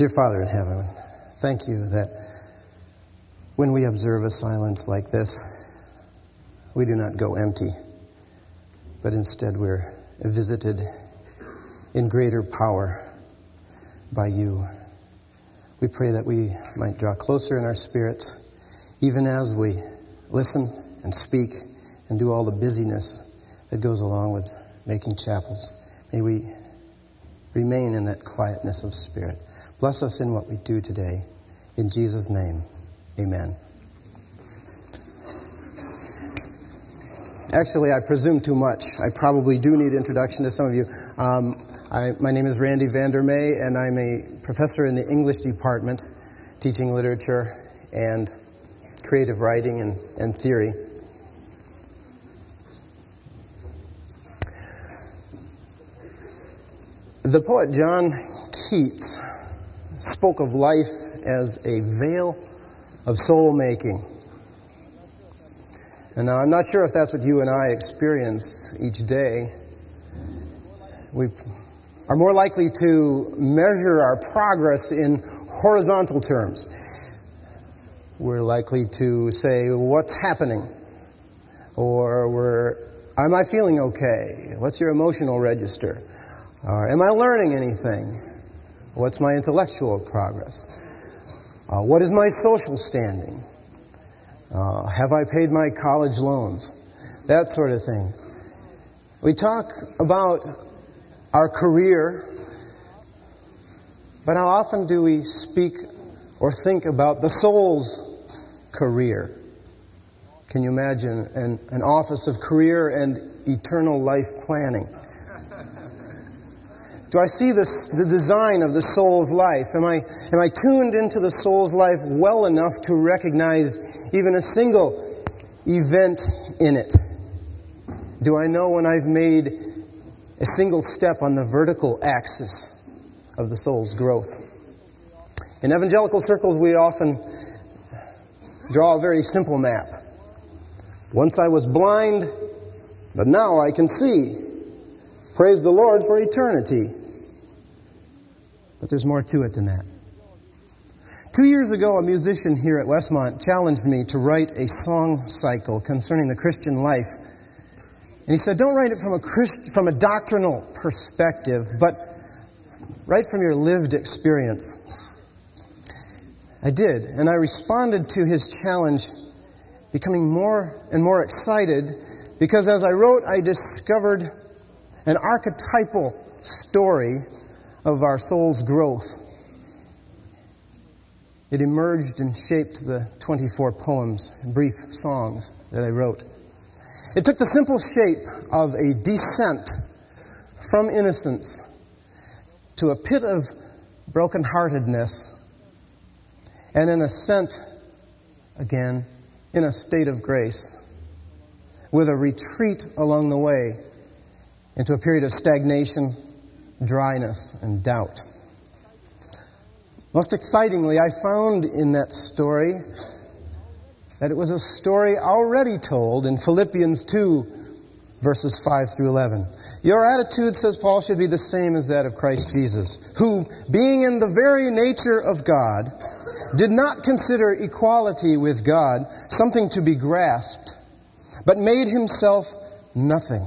Dear Father in heaven, thank you that when we observe a silence like this, we do not go empty, but instead we're visited in greater power by you. We pray that we might draw closer in our spirits, even as we listen and speak and do all the busyness that goes along with making chapels. May we remain in that quietness of spirit. Bless us in what we do today. In Jesus' name, amen. Actually, I presume too much. I probably do need introduction to some of you. Um, I, my name is Randy Vandermey, and I'm a professor in the English department, teaching literature and creative writing and, and theory. The poet John Keats spoke of life as a vale of soul making. And now I'm not sure if that's what you and I experience each day. We are more likely to measure our progress in horizontal terms. We're likely to say, What's happening? Or we're, Am I feeling okay? What's your emotional register? Or am I learning anything? What's my intellectual progress? Uh, what is my social standing? Uh, have I paid my college loans? That sort of thing. We talk about our career, but how often do we speak or think about the soul's career? Can you imagine an, an office of career and eternal life planning? Do I see this, the design of the soul's life? Am I, am I tuned into the soul's life well enough to recognize even a single event in it? Do I know when I've made a single step on the vertical axis of the soul's growth? In evangelical circles, we often draw a very simple map. Once I was blind, but now I can see. Praise the Lord for eternity. But there's more to it than that. Two years ago, a musician here at Westmont challenged me to write a song cycle concerning the Christian life. And he said, Don't write it from a, Christ, from a doctrinal perspective, but write from your lived experience. I did, and I responded to his challenge, becoming more and more excited because as I wrote, I discovered an archetypal story of our soul's growth. It emerged and shaped the 24 poems and brief songs that I wrote. It took the simple shape of a descent from innocence to a pit of brokenheartedness and an ascent again in a state of grace with a retreat along the way into a period of stagnation dryness, and doubt. Most excitingly, I found in that story that it was a story already told in Philippians 2, verses 5 through 11. Your attitude, says Paul, should be the same as that of Christ Jesus, who, being in the very nature of God, did not consider equality with God something to be grasped, but made himself nothing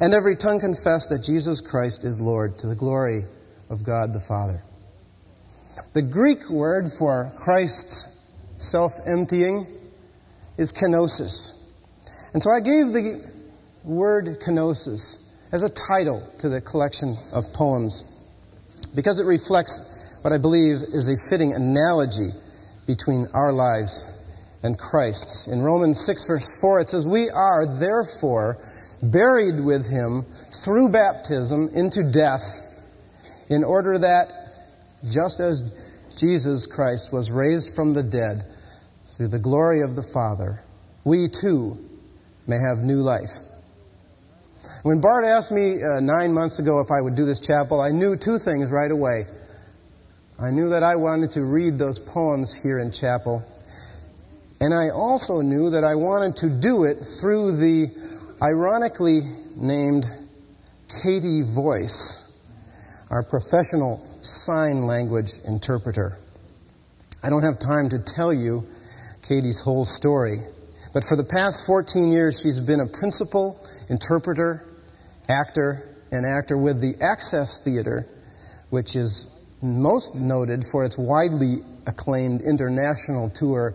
and every tongue confess that Jesus Christ is Lord to the glory of God the Father. The Greek word for Christ's self emptying is kenosis. And so I gave the word kenosis as a title to the collection of poems because it reflects what I believe is a fitting analogy between our lives and Christ's. In Romans 6, verse 4, it says, We are therefore buried with him through baptism into death, in order that, just as Jesus Christ was raised from the dead through the glory of the Father, we too may have new life. When Bart asked me uh, nine months ago if I would do this chapel, I knew two things right away. I knew that I wanted to read those poems here in chapel, and I also knew that I wanted to do it through the ironically named Katie Voice, our professional sign language interpreter. I don't have time to tell you Katie's whole story, but for the past 14 years, she's been a principal interpreter actor and actor with the Access Theater, which is most noted for its widely acclaimed international tour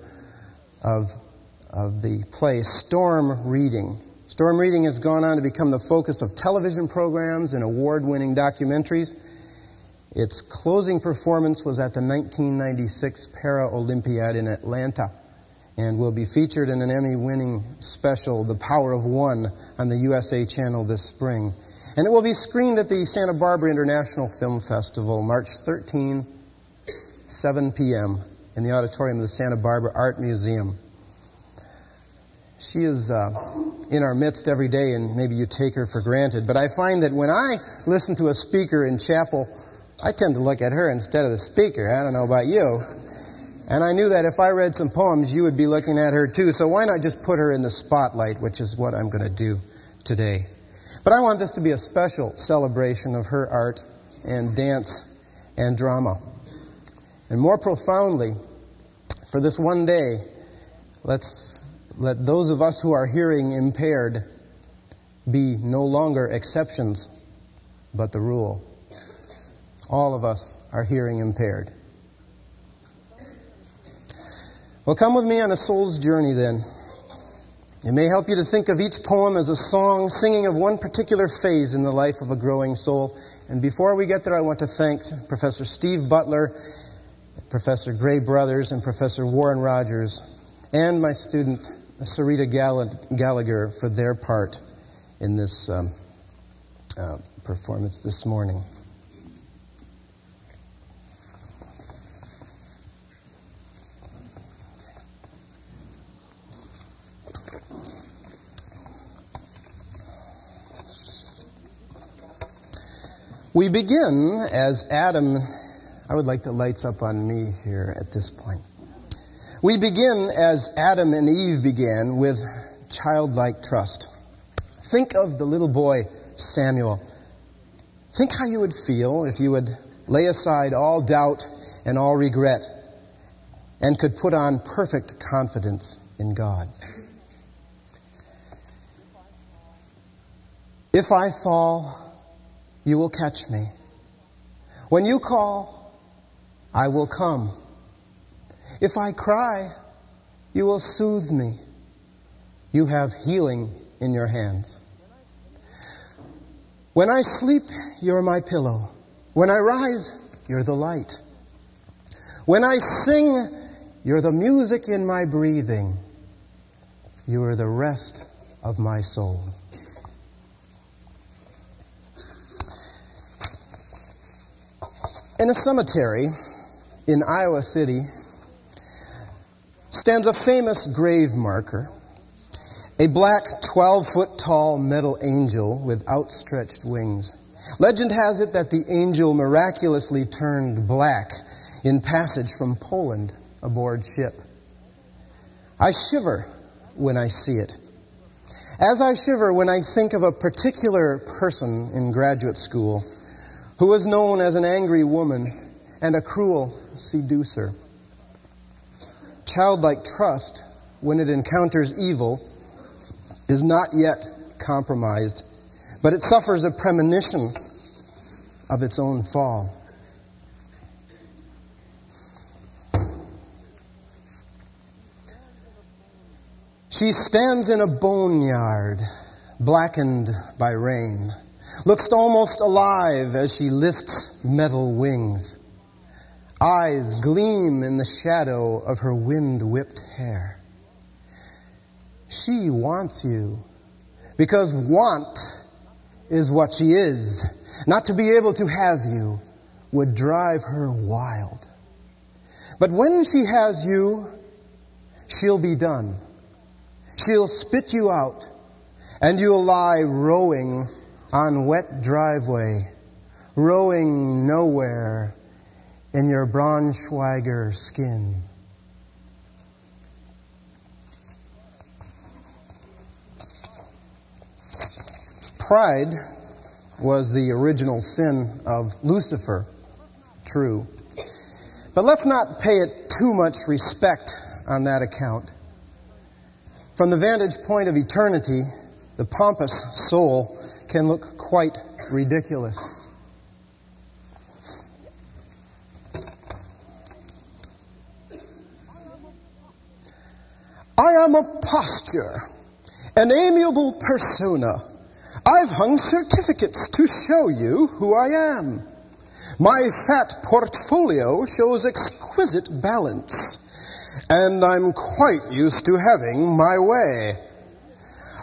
of, of the play Storm Reading. Storm Reading has gone on to become the focus of television programs and award winning documentaries. Its closing performance was at the 1996 Para Olympiad in Atlanta and will be featured in an Emmy winning special, The Power of One, on the USA Channel this spring. And it will be screened at the Santa Barbara International Film Festival, March 13, 7 p.m., in the auditorium of the Santa Barbara Art Museum. She is uh, in our midst every day, and maybe you take her for granted. But I find that when I listen to a speaker in chapel, I tend to look at her instead of the speaker. I don't know about you. And I knew that if I read some poems, you would be looking at her too. So why not just put her in the spotlight, which is what I'm going to do today. But I want this to be a special celebration of her art and dance and drama. And more profoundly, for this one day, let's let those of us who are hearing impaired be no longer exceptions, but the rule. All of us are hearing impaired. Well, come with me on a soul's journey then. It may help you to think of each poem as a song singing of one particular phase in the life of a growing soul. And before we get there, I want to thank Professor Steve Butler, Professor Gray Brothers, and Professor Warren Rogers, and my student Sarita Gallagher for their part in this um, uh, performance this morning. We begin as Adam, I would like the lights up on me here at this point. We begin as Adam and Eve began with childlike trust. Think of the little boy Samuel. Think how you would feel if you would lay aside all doubt and all regret and could put on perfect confidence in God. If I fall, you will catch me. When you call, I will come. If I cry, you will soothe me. You have healing in your hands. When I sleep, you're my pillow. When I rise, you're the light. When I sing, you're the music in my breathing. You are the rest of my soul. In a cemetery in Iowa City stands a famous grave marker, a black 12 foot tall metal angel with outstretched wings. Legend has it that the angel miraculously turned black in passage from Poland aboard ship. I shiver when I see it. As I shiver when I think of a particular person in graduate school who was known as an angry woman and a cruel seducer. Childlike trust, when it encounters evil, is not yet compromised, but it suffers a premonition of its own fall. She stands in a boneyard, blackened by rain looks almost alive as she lifts metal wings. Eyes gleam in the shadow of her wind whipped hair. She wants you because want is what she is. Not to be able to have you would drive her wild. But when she has you, she'll be done. She'll spit you out, and you'll lie rowing on wet driveway, rowing nowhere in your Braunschweiger skin. Pride was the original sin of Lucifer, true. But let's not pay it too much respect on that account. From the vantage point of eternity, the pompous soul can look quite ridiculous. I am a posture, an amiable persona. I've hung certificates to show you who I am. My fat portfolio shows exquisite balance, and I'm quite used to having my way.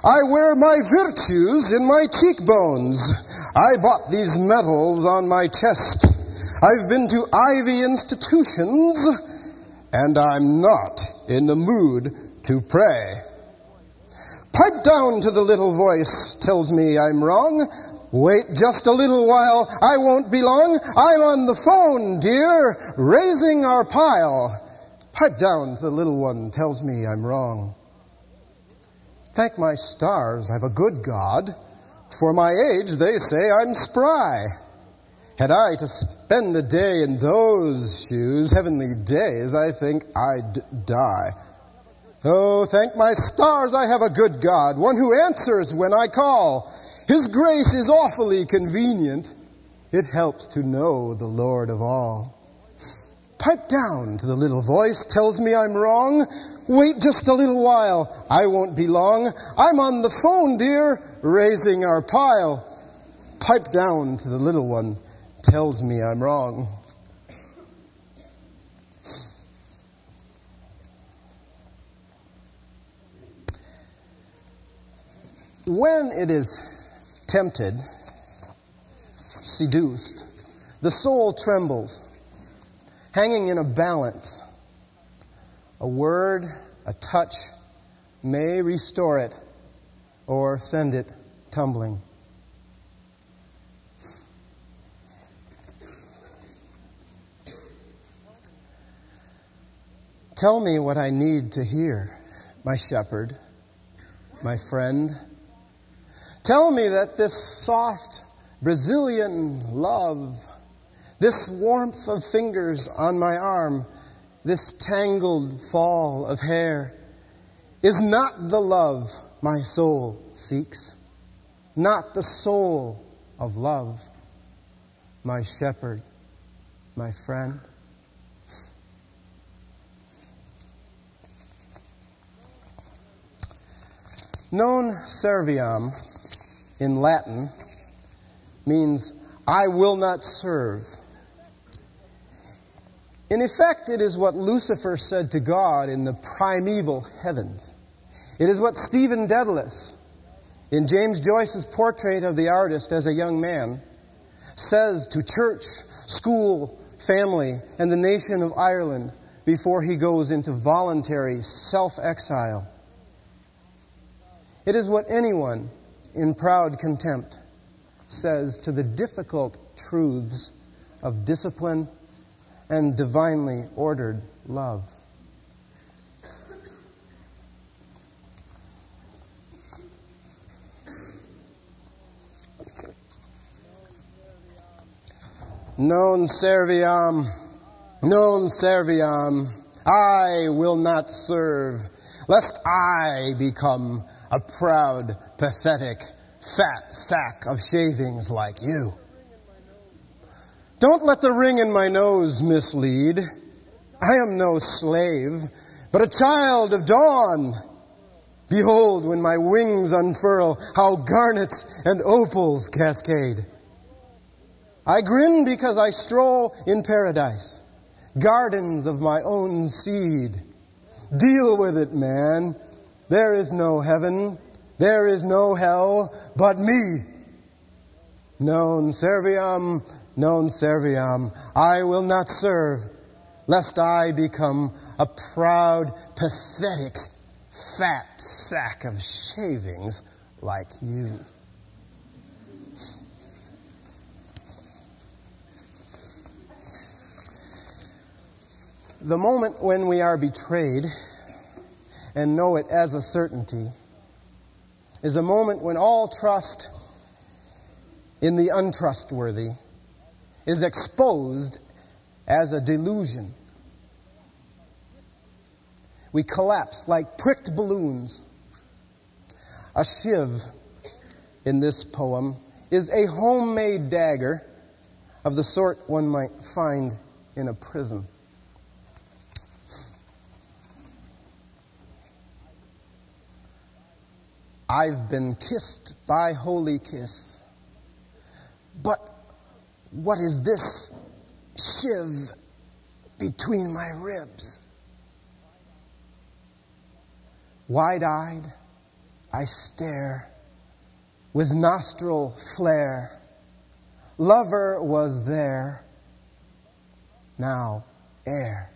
I wear my virtues in my cheekbones. I bought these medals on my chest. I've been to Ivy institutions, and I'm not in the mood to pray. Pipe down to the little voice tells me I'm wrong. Wait just a little while, I won't be long. I'm on the phone, dear, raising our pile. Pipe down to the little one tells me I'm wrong. Thank my stars, I've a good God. For my age, they say I'm spry. Had I to spend a day in those shoes, heavenly days, I think I'd die. Oh, thank my stars, I have a good God, one who answers when I call. His grace is awfully convenient. It helps to know the Lord of all. Pipe down to the little voice, tells me I'm wrong. Wait just a little while, I won't be long. I'm on the phone, dear, raising our pile. Pipe down to the little one, tells me I'm wrong. When it is tempted, seduced, the soul trembles, hanging in a balance. A word, a touch may restore it or send it tumbling. Tell me what I need to hear, my shepherd, my friend Tell me that this soft Brazilian love, this warmth of fingers on my arm, this tangled fall of hair, is not the love my soul seeks, not the soul of love, my shepherd, my friend. Non serviam in Latin means I will not serve. In effect, it is what Lucifer said to God in the primeval heavens. It is what Stephen Dedalus, in James Joyce's portrait of the artist as a young man, says to church, school, family, and the nation of Ireland before he goes into voluntary self exile. It is what anyone in proud contempt, says to the difficult truths of discipline and divinely ordered love. Non serviam, non serviam, I will not serve, lest I become a proud, pathetic, fat sack of shavings like you. Don't let the ring in my nose mislead. I am no slave, but a child of dawn. Behold, when my wings unfurl, how garnets and opals cascade. I grin because I stroll in paradise, gardens of my own seed. Deal with it, man. There is no heaven, there is no hell but me. Non serviam, non serviam. I will not serve, lest I become a proud, pathetic, fat sack of shavings like you. The moment when we are betrayed and know it as a certainty is a moment when all trust in the untrustworthy is exposed as a delusion. We collapse like pricked balloons. A shiv in this poem is a homemade dagger of the sort one might find in a prison. I've been kissed by holy kiss. But what is this shiv between my ribs? Wide eyed, I stare with nostril flare. Lover was there, now air.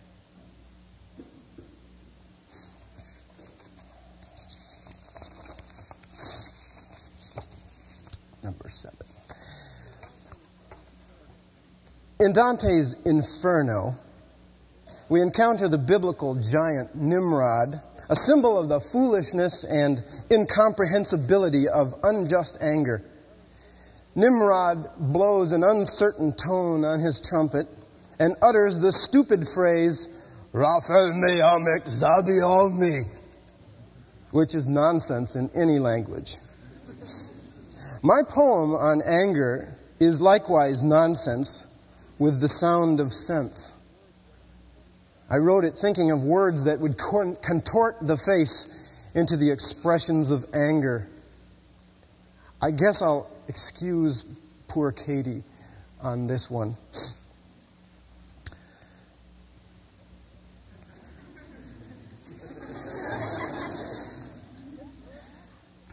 number seven. In Dante's Inferno, we encounter the biblical giant Nimrod, a symbol of the foolishness and incomprehensibility of unjust anger. Nimrod blows an uncertain tone on his trumpet and utters the stupid phrase, Raphael Meyamek Zabi me, which is nonsense in any language. My poem on anger is likewise nonsense with the sound of sense. I wrote it thinking of words that would contort the face into the expressions of anger. I guess I'll excuse poor Katie on this one.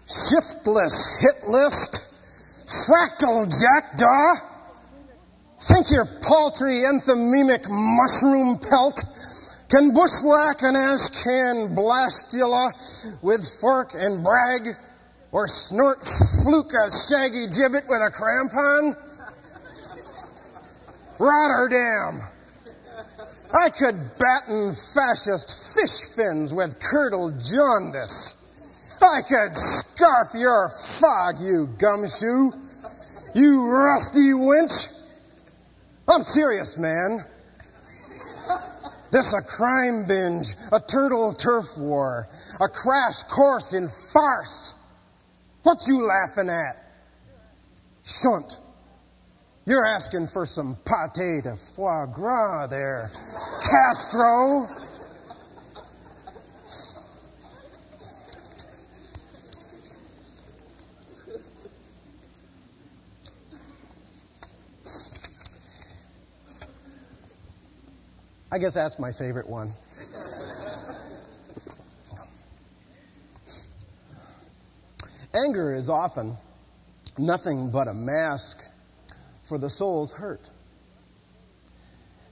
shiftless hit lift, fractal jackdaw. Think your paltry enthymemic mushroom pelt can bushwhack an ash can blastula with fork and brag, or snort fluke a shaggy gibbet with a crampon? Rotterdam! I could batten fascist fish fins with curdled jaundice. I could scarf your fog, you gumshoe. You rusty winch. I'm serious, man. This a crime binge, a turtle turf war, a crash course in farce. What you laughing at? Shunt. You're asking for some pate de foie gras there, Castro. I guess that's my favorite one. Anger is often nothing but a mask for the soul's hurt.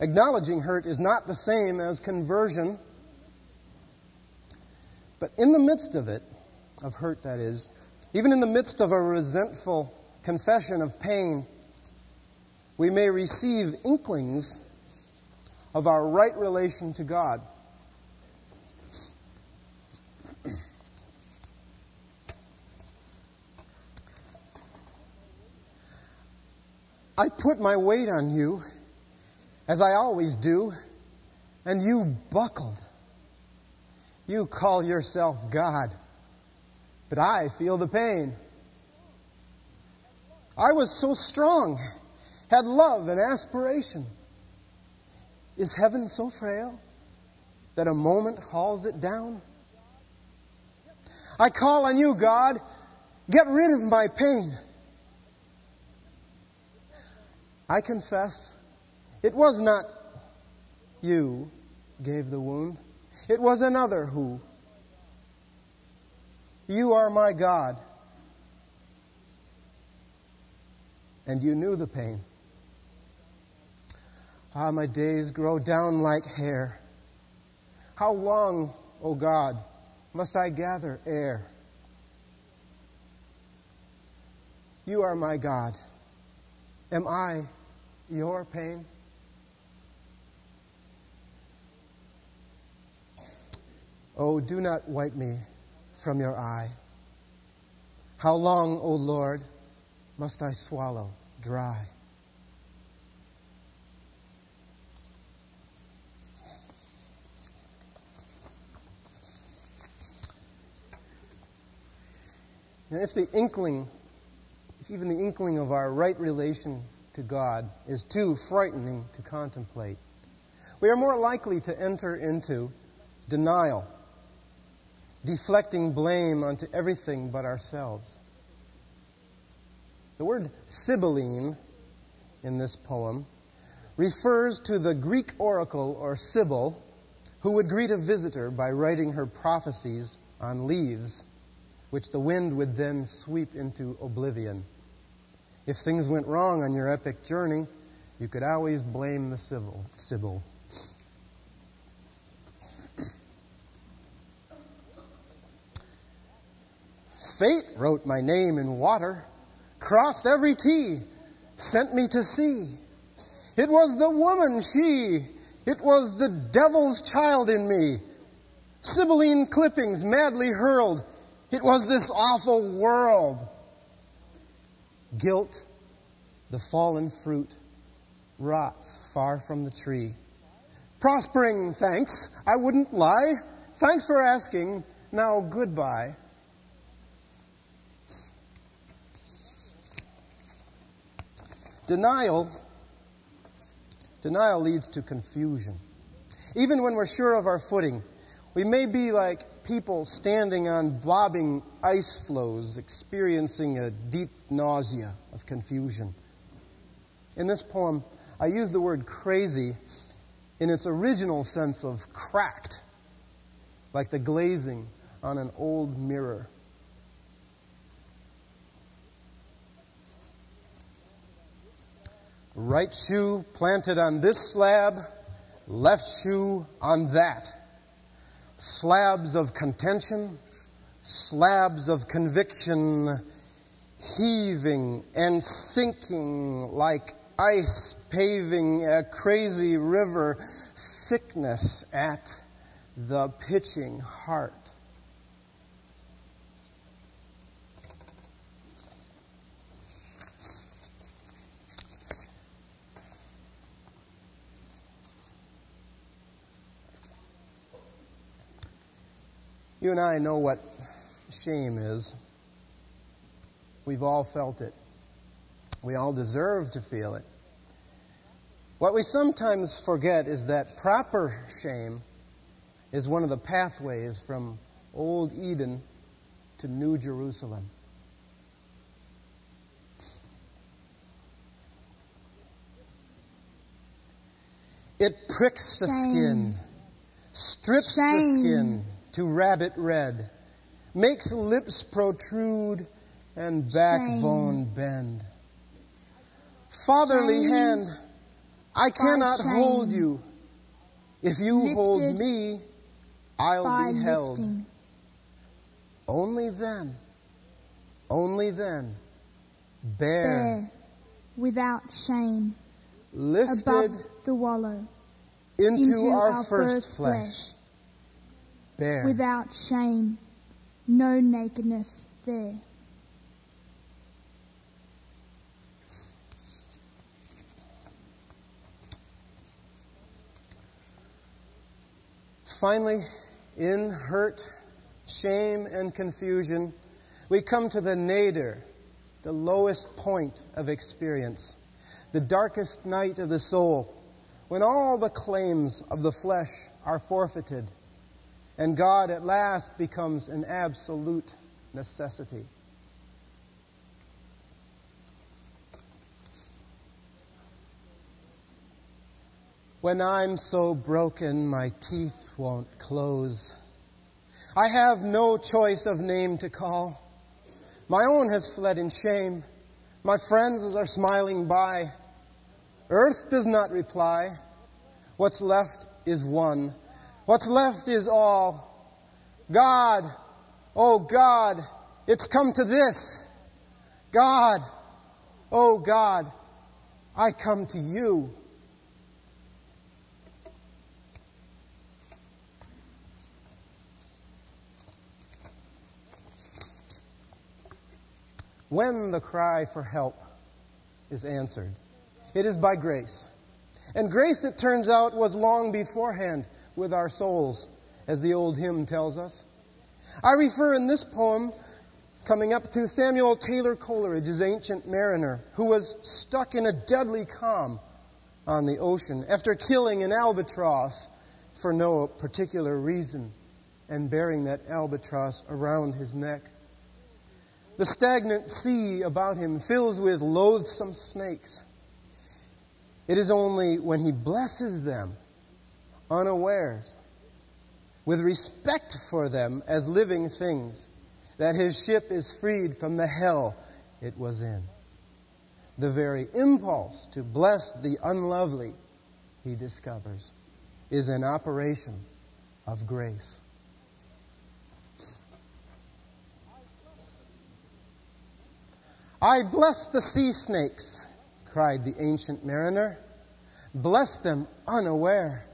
Acknowledging hurt is not the same as conversion, but in the midst of it, of hurt that is, even in the midst of a resentful confession of pain, we may receive inklings of our right relation to God. I put my weight on you, as I always do, and you buckled. You call yourself God, but I feel the pain. I was so strong, had love and aspiration. Is heaven so frail that a moment hauls it down? I call on you, God. Get rid of my pain. I confess it was not you gave the wound, it was another who. You are my God. And you knew the pain. Ah, my days grow down like hair. How long, O God, must I gather air? You are my God. Am I your pain? Oh, do not wipe me from your eye. How long, O Lord, must I swallow dry? If the inkling, if even the inkling of our right relation to God is too frightening to contemplate, we are more likely to enter into denial, deflecting blame onto everything but ourselves. The word Sibylline in this poem refers to the Greek oracle or Sibyl who would greet a visitor by writing her prophecies on leaves which the wind would then sweep into oblivion. If things went wrong on your epic journey, you could always blame the Sibyl. Sibyl. Fate wrote my name in water, crossed every T, sent me to sea. It was the woman, she. It was the devil's child in me. Sibylline clippings madly hurled it was this awful world. Guilt, the fallen fruit, rots far from the tree. Prospering, thanks. I wouldn't lie. Thanks for asking. Now, goodbye. Denial denial leads to confusion. Even when we're sure of our footing, we may be like people standing on bobbing ice floes, experiencing a deep nausea of confusion. In this poem, I use the word crazy in its original sense of cracked, like the glazing on an old mirror. Right shoe planted on this slab, left shoe on that slabs of contention, slabs of conviction, heaving and sinking like ice paving a crazy river, sickness at the pitching heart. You and I know what shame is. We've all felt it. We all deserve to feel it. What we sometimes forget is that proper shame is one of the pathways from Old Eden to New Jerusalem. It pricks the Shame. skin, strips the skin to rabbit red, makes lips protrude and backbone bend. Fatherly Shamed hand, I cannot shame. hold you. If you hold me, I'll be held. lifting. Only then, only then, bare, Bare, without shame, lifted above the wallow, into, into our, our first, first flesh. flesh. Bare. without shame, no nakedness there. Finally, in hurt, shame, and confusion, we come to the nadir, the lowest point of experience, the darkest night of the soul, when all the claims of the flesh are forfeited, and God at last becomes an absolute necessity. When I'm so broken my teeth won't close. I have no choice of name to call. My own has fled in shame. My friends are smiling by. Earth does not reply. What's left is one. What's left is all. God, oh God, it's come to this. God, oh God, I come to you. When the cry for help is answered, it is by grace. And grace, it turns out, was long beforehand with our souls, as the old hymn tells us. I refer in this poem coming up to Samuel Taylor Coleridge's Ancient Mariner, who was stuck in a deadly calm on the ocean after killing an albatross for no particular reason and bearing that albatross around his neck. The stagnant sea about him fills with loathsome snakes. It is only when he blesses them unawares, with respect for them as living things, that his ship is freed from the hell it was in. The very impulse to bless the unlovely, he discovers, is an operation of grace. I bless the sea snakes, cried the ancient mariner. Bless them unaware.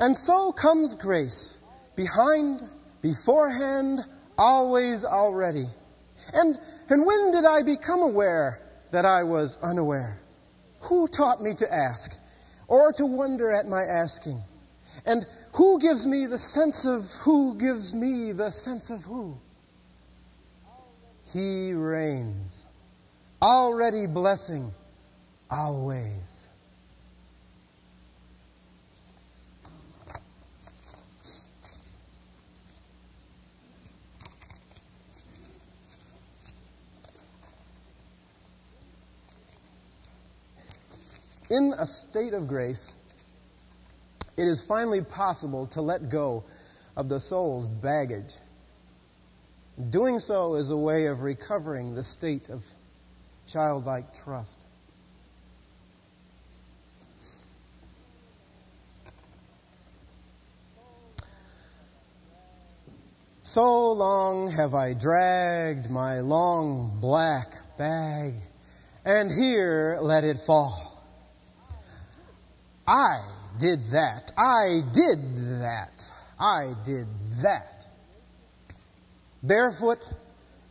And so comes grace, behind, beforehand, always already. And, and when did I become aware that I was unaware? Who taught me to ask, or to wonder at my asking? And who gives me the sense of who gives me the sense of who? He reigns, already blessing, always. In a state of grace, it is finally possible to let go of the soul's baggage. Doing so is a way of recovering the state of childlike trust. So long have I dragged my long black bag, and here let it fall. I did that. I did that. I did that. Barefoot,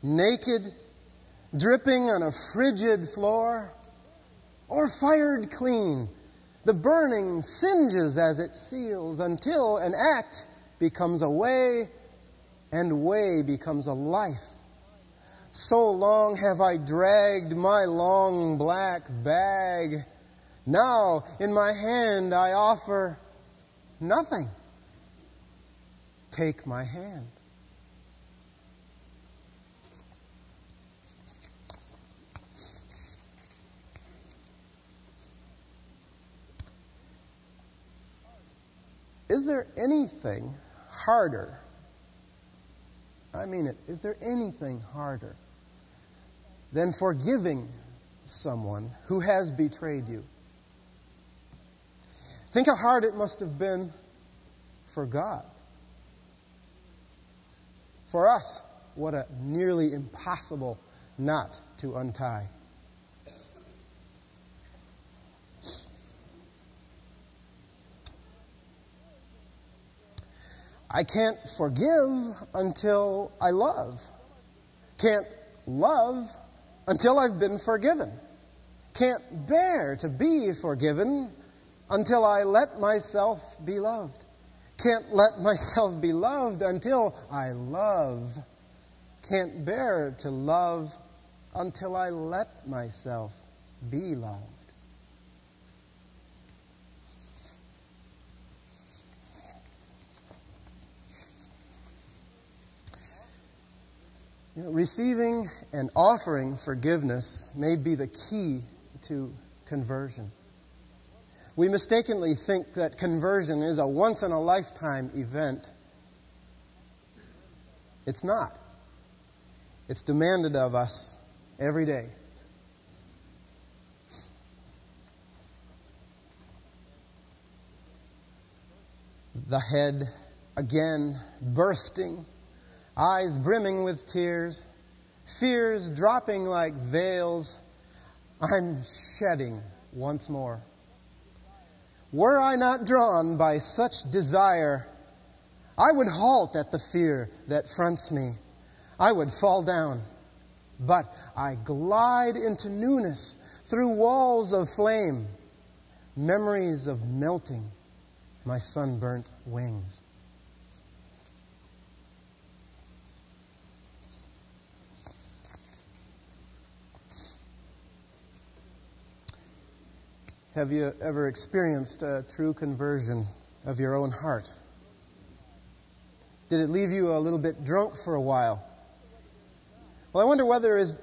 naked, dripping on a frigid floor, or fired clean. The burning singes as it seals until an act becomes a way and way becomes a life. So long have I dragged my long black bag now in my hand I offer nothing. Take my hand. Is there anything harder? I mean it. Is there anything harder than forgiving someone who has betrayed you? Think how hard it must have been for God. For us, what a nearly impossible knot to untie. I can't forgive until I love. Can't love until I've been forgiven. Can't bear to be forgiven until I let myself be loved. Can't let myself be loved until I love. Can't bear to love until I let myself be loved. You know, receiving and offering forgiveness may be the key to conversion. We mistakenly think that conversion is a once in a lifetime event. It's not. It's demanded of us every day. The head again bursting, eyes brimming with tears, fears dropping like veils. I'm shedding once more. Were I not drawn by such desire, I would halt at the fear that fronts me. I would fall down. But I glide into newness through walls of flame, memories of melting my sunburnt wings. Have you ever experienced a true conversion of your own heart? Did it leave you a little bit drunk for a while? Well, I wonder whether is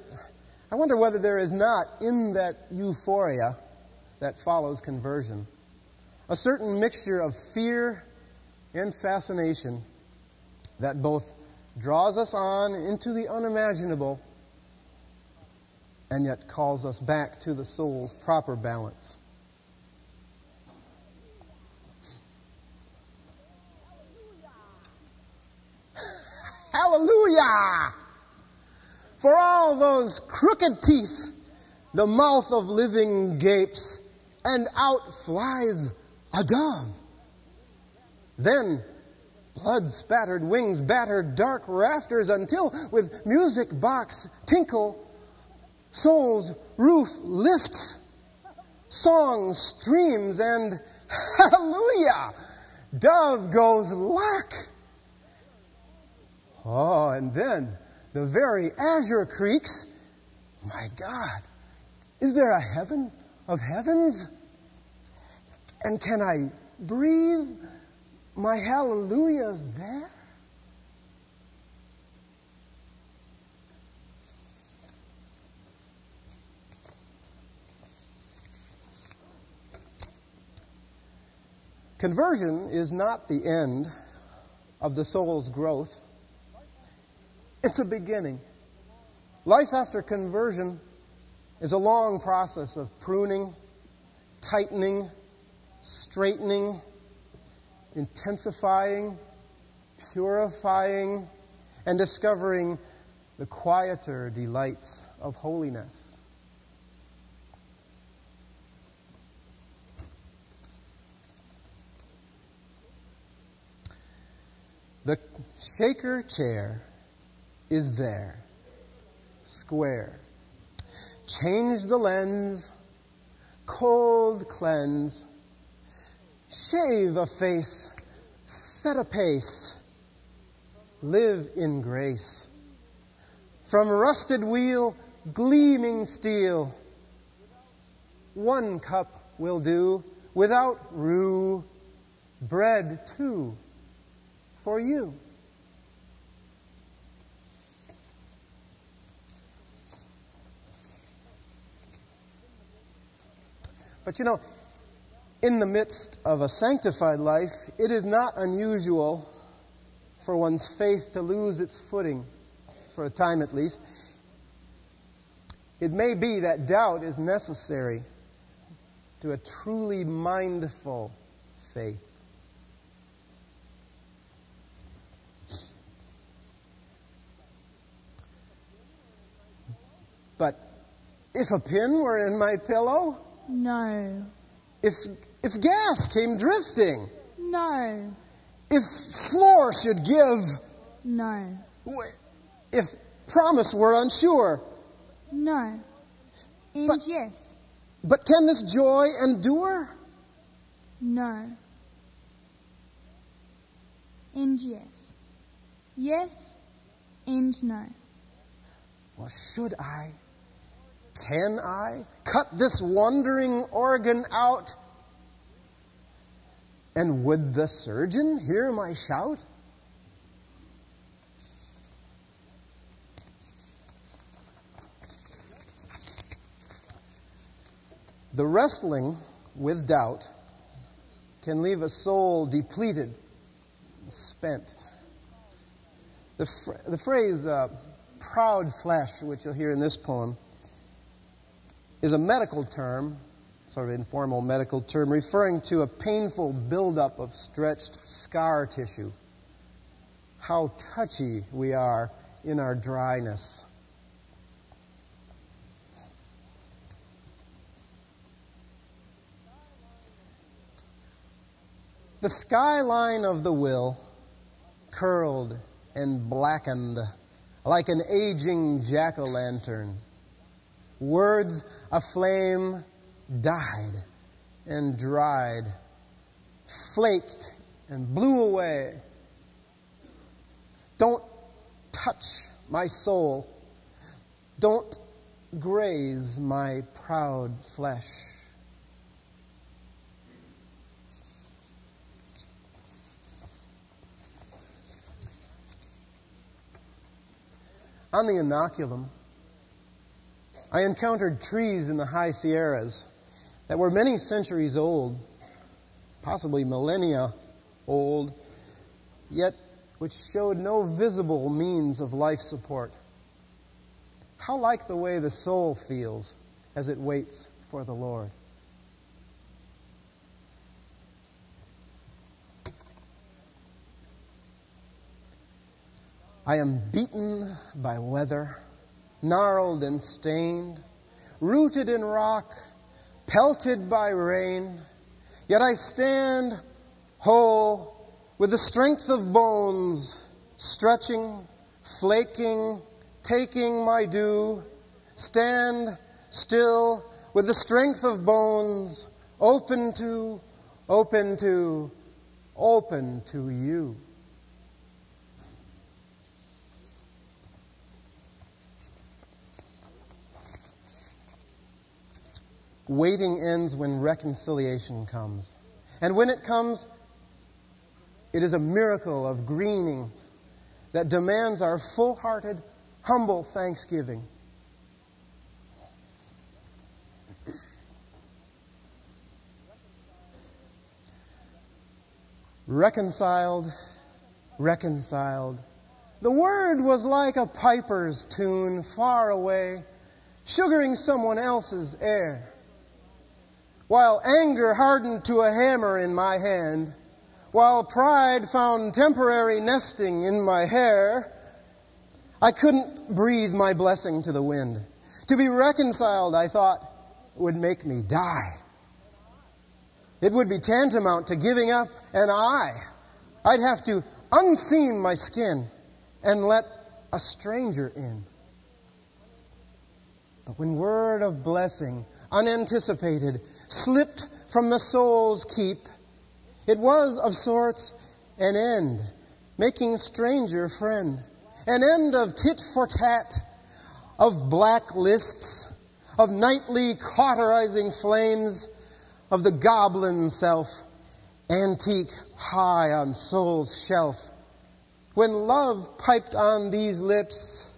I wonder whether there is not in that euphoria that follows conversion a certain mixture of fear and fascination that both draws us on into the unimaginable and yet calls us back to the soul's proper balance. Hallelujah! For all those crooked teeth, the mouth of living gapes, and out flies a dove. Then blood spattered wings battered dark rafters until, with music box tinkle, soul's roof lifts, song streams, and hallelujah! Dove goes lack. Oh, and then the very azure creaks. My God, is there a heaven of heavens? And can I breathe my hallelujahs there? Conversion is not the end of the soul's growth. It's a beginning. Life after conversion is a long process of pruning, tightening, straightening, intensifying, purifying, and discovering the quieter delights of holiness. The shaker chair is there, square. Change the lens, cold cleanse, shave a face, set a pace, live in grace. From rusted wheel, gleaming steel, one cup will do, without rue, bread too, for you. But you know, in the midst of a sanctified life, it is not unusual for one's faith to lose its footing, for a time at least. It may be that doubt is necessary to a truly mindful faith. But if a pin were in my pillow, No. if if gas came drifting, No. if floor should give, No. if promise were unsure. No. And But- yes. But can this joy endure? No. And yes. Yes and no. Well, should I? Can I cut this wandering organ out? And would the surgeon hear my shout? The wrestling with doubt can leave a soul depleted, spent. The, fr- the phrase uh, proud flesh, which you'll hear in this poem, is a medical term sort of informal medical term referring to a painful buildup of stretched scar tissue. How touchy we are in our dryness. The skyline of the will curled and blackened like an aging jack o' lantern. Words aflame died and dried, flaked and blew away. Don't touch my soul. Don't graze my proud flesh. On the inoculum, I encountered trees in the high Sierras that were many centuries old, possibly millennia old, yet which showed no visible means of life support. How like the way the soul feels as it waits for the Lord. I am beaten by weather, gnarled and stained, rooted in rock, pelted by rain. Yet I stand whole with the strength of bones, stretching, flaking, taking my due. Stand still with the strength of bones, open to, open to, open to you. Waiting ends when reconciliation comes. And when it comes, it is a miracle of greening that demands our full hearted, humble thanksgiving. Reconciled, reconciled. The word was like a piper's tune far away, sugaring someone else's air while anger hardened to a hammer in my hand, while pride found temporary nesting in my hair, I couldn't breathe my blessing to the wind. To be reconciled, I thought, would make me die. It would be tantamount to giving up an eye. I'd have to unseam my skin and let a stranger in. But when word of blessing, unanticipated, slipped from the soul's keep. It was, of sorts, an end, making stranger friend, an end of tit for tat, of black lists, of nightly cauterizing flames, of the goblin self, antique high on soul's shelf. When love piped on these lips,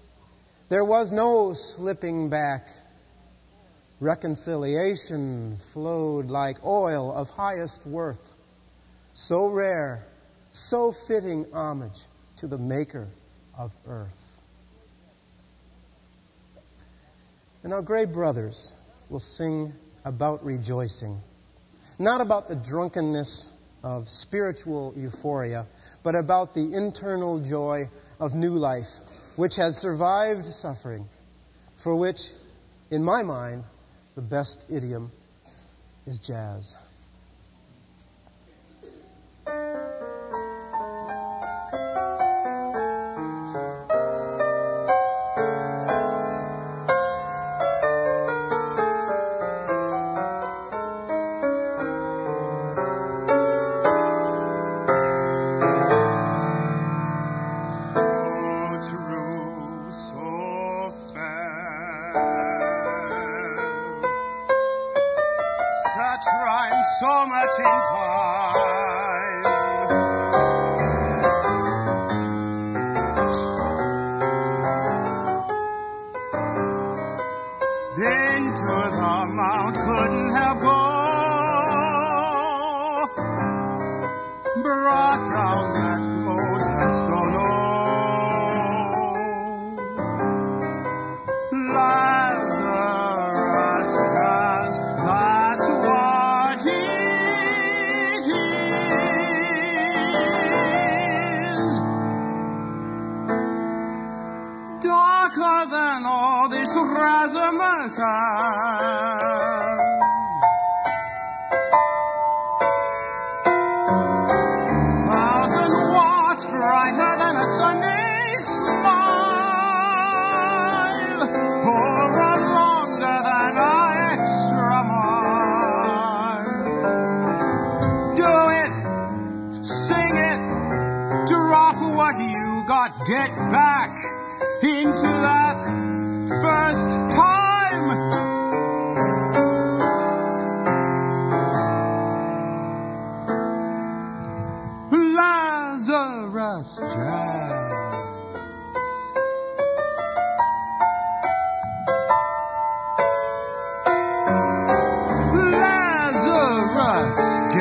there was no slipping back reconciliation flowed like oil of highest worth, so rare, so fitting homage to the Maker of earth. And our gray brothers will sing about rejoicing, not about the drunkenness of spiritual euphoria, but about the internal joy of new life, which has survived suffering, for which, in my mind, the best idiom is jazz.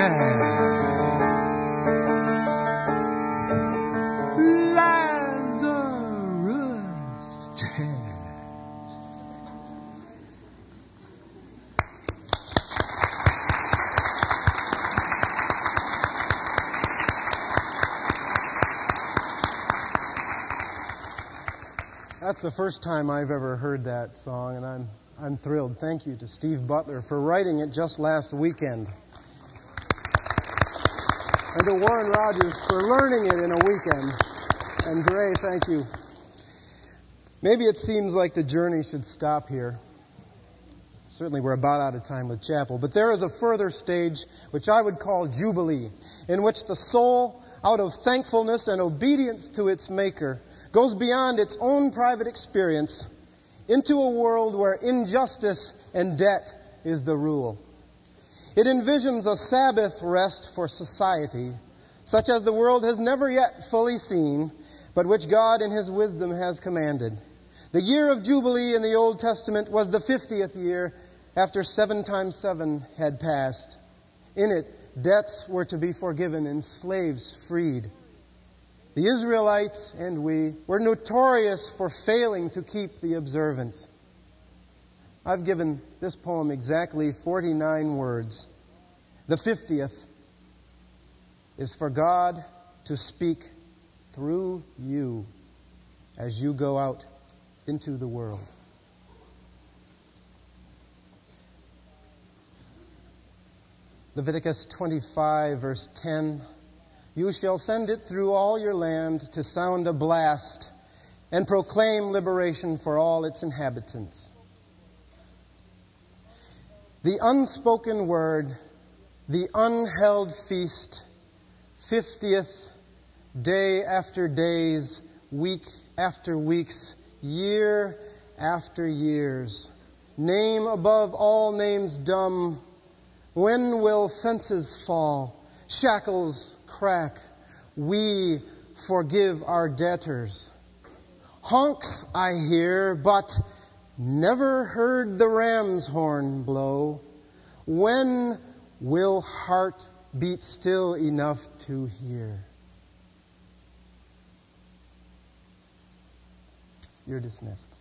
Jazz. Lazarus Jazz. That's the first time I've ever heard that song, and I'm, I'm thrilled. Thank you to Steve Butler for writing it just last weekend. And to Warren Rogers for learning it in a weekend. And Gray, thank you. Maybe it seems like the journey should stop here. Certainly, we're about out of time with chapel. But there is a further stage, which I would call Jubilee, in which the soul, out of thankfulness and obedience to its Maker, goes beyond its own private experience into a world where injustice and debt is the rule. It envisions a Sabbath rest for society, such as the world has never yet fully seen, but which God in His wisdom has commanded. The year of Jubilee in the Old Testament was the 50th year after seven times seven had passed. In it, debts were to be forgiven and slaves freed. The Israelites and we were notorious for failing to keep the observance. I've given this poem exactly 49 words. The 50th is for God to speak through you as you go out into the world. Leviticus 25, verse 10. You shall send it through all your land to sound a blast and proclaim liberation for all its inhabitants. The unspoken word, the unheld feast, 50th, day after days, week after weeks, year after years. Name above all names dumb. When will fences fall? Shackles crack. We forgive our debtors. Honks I hear, but never heard the ram's horn blow. When will heart beat still enough to hear? You're dismissed.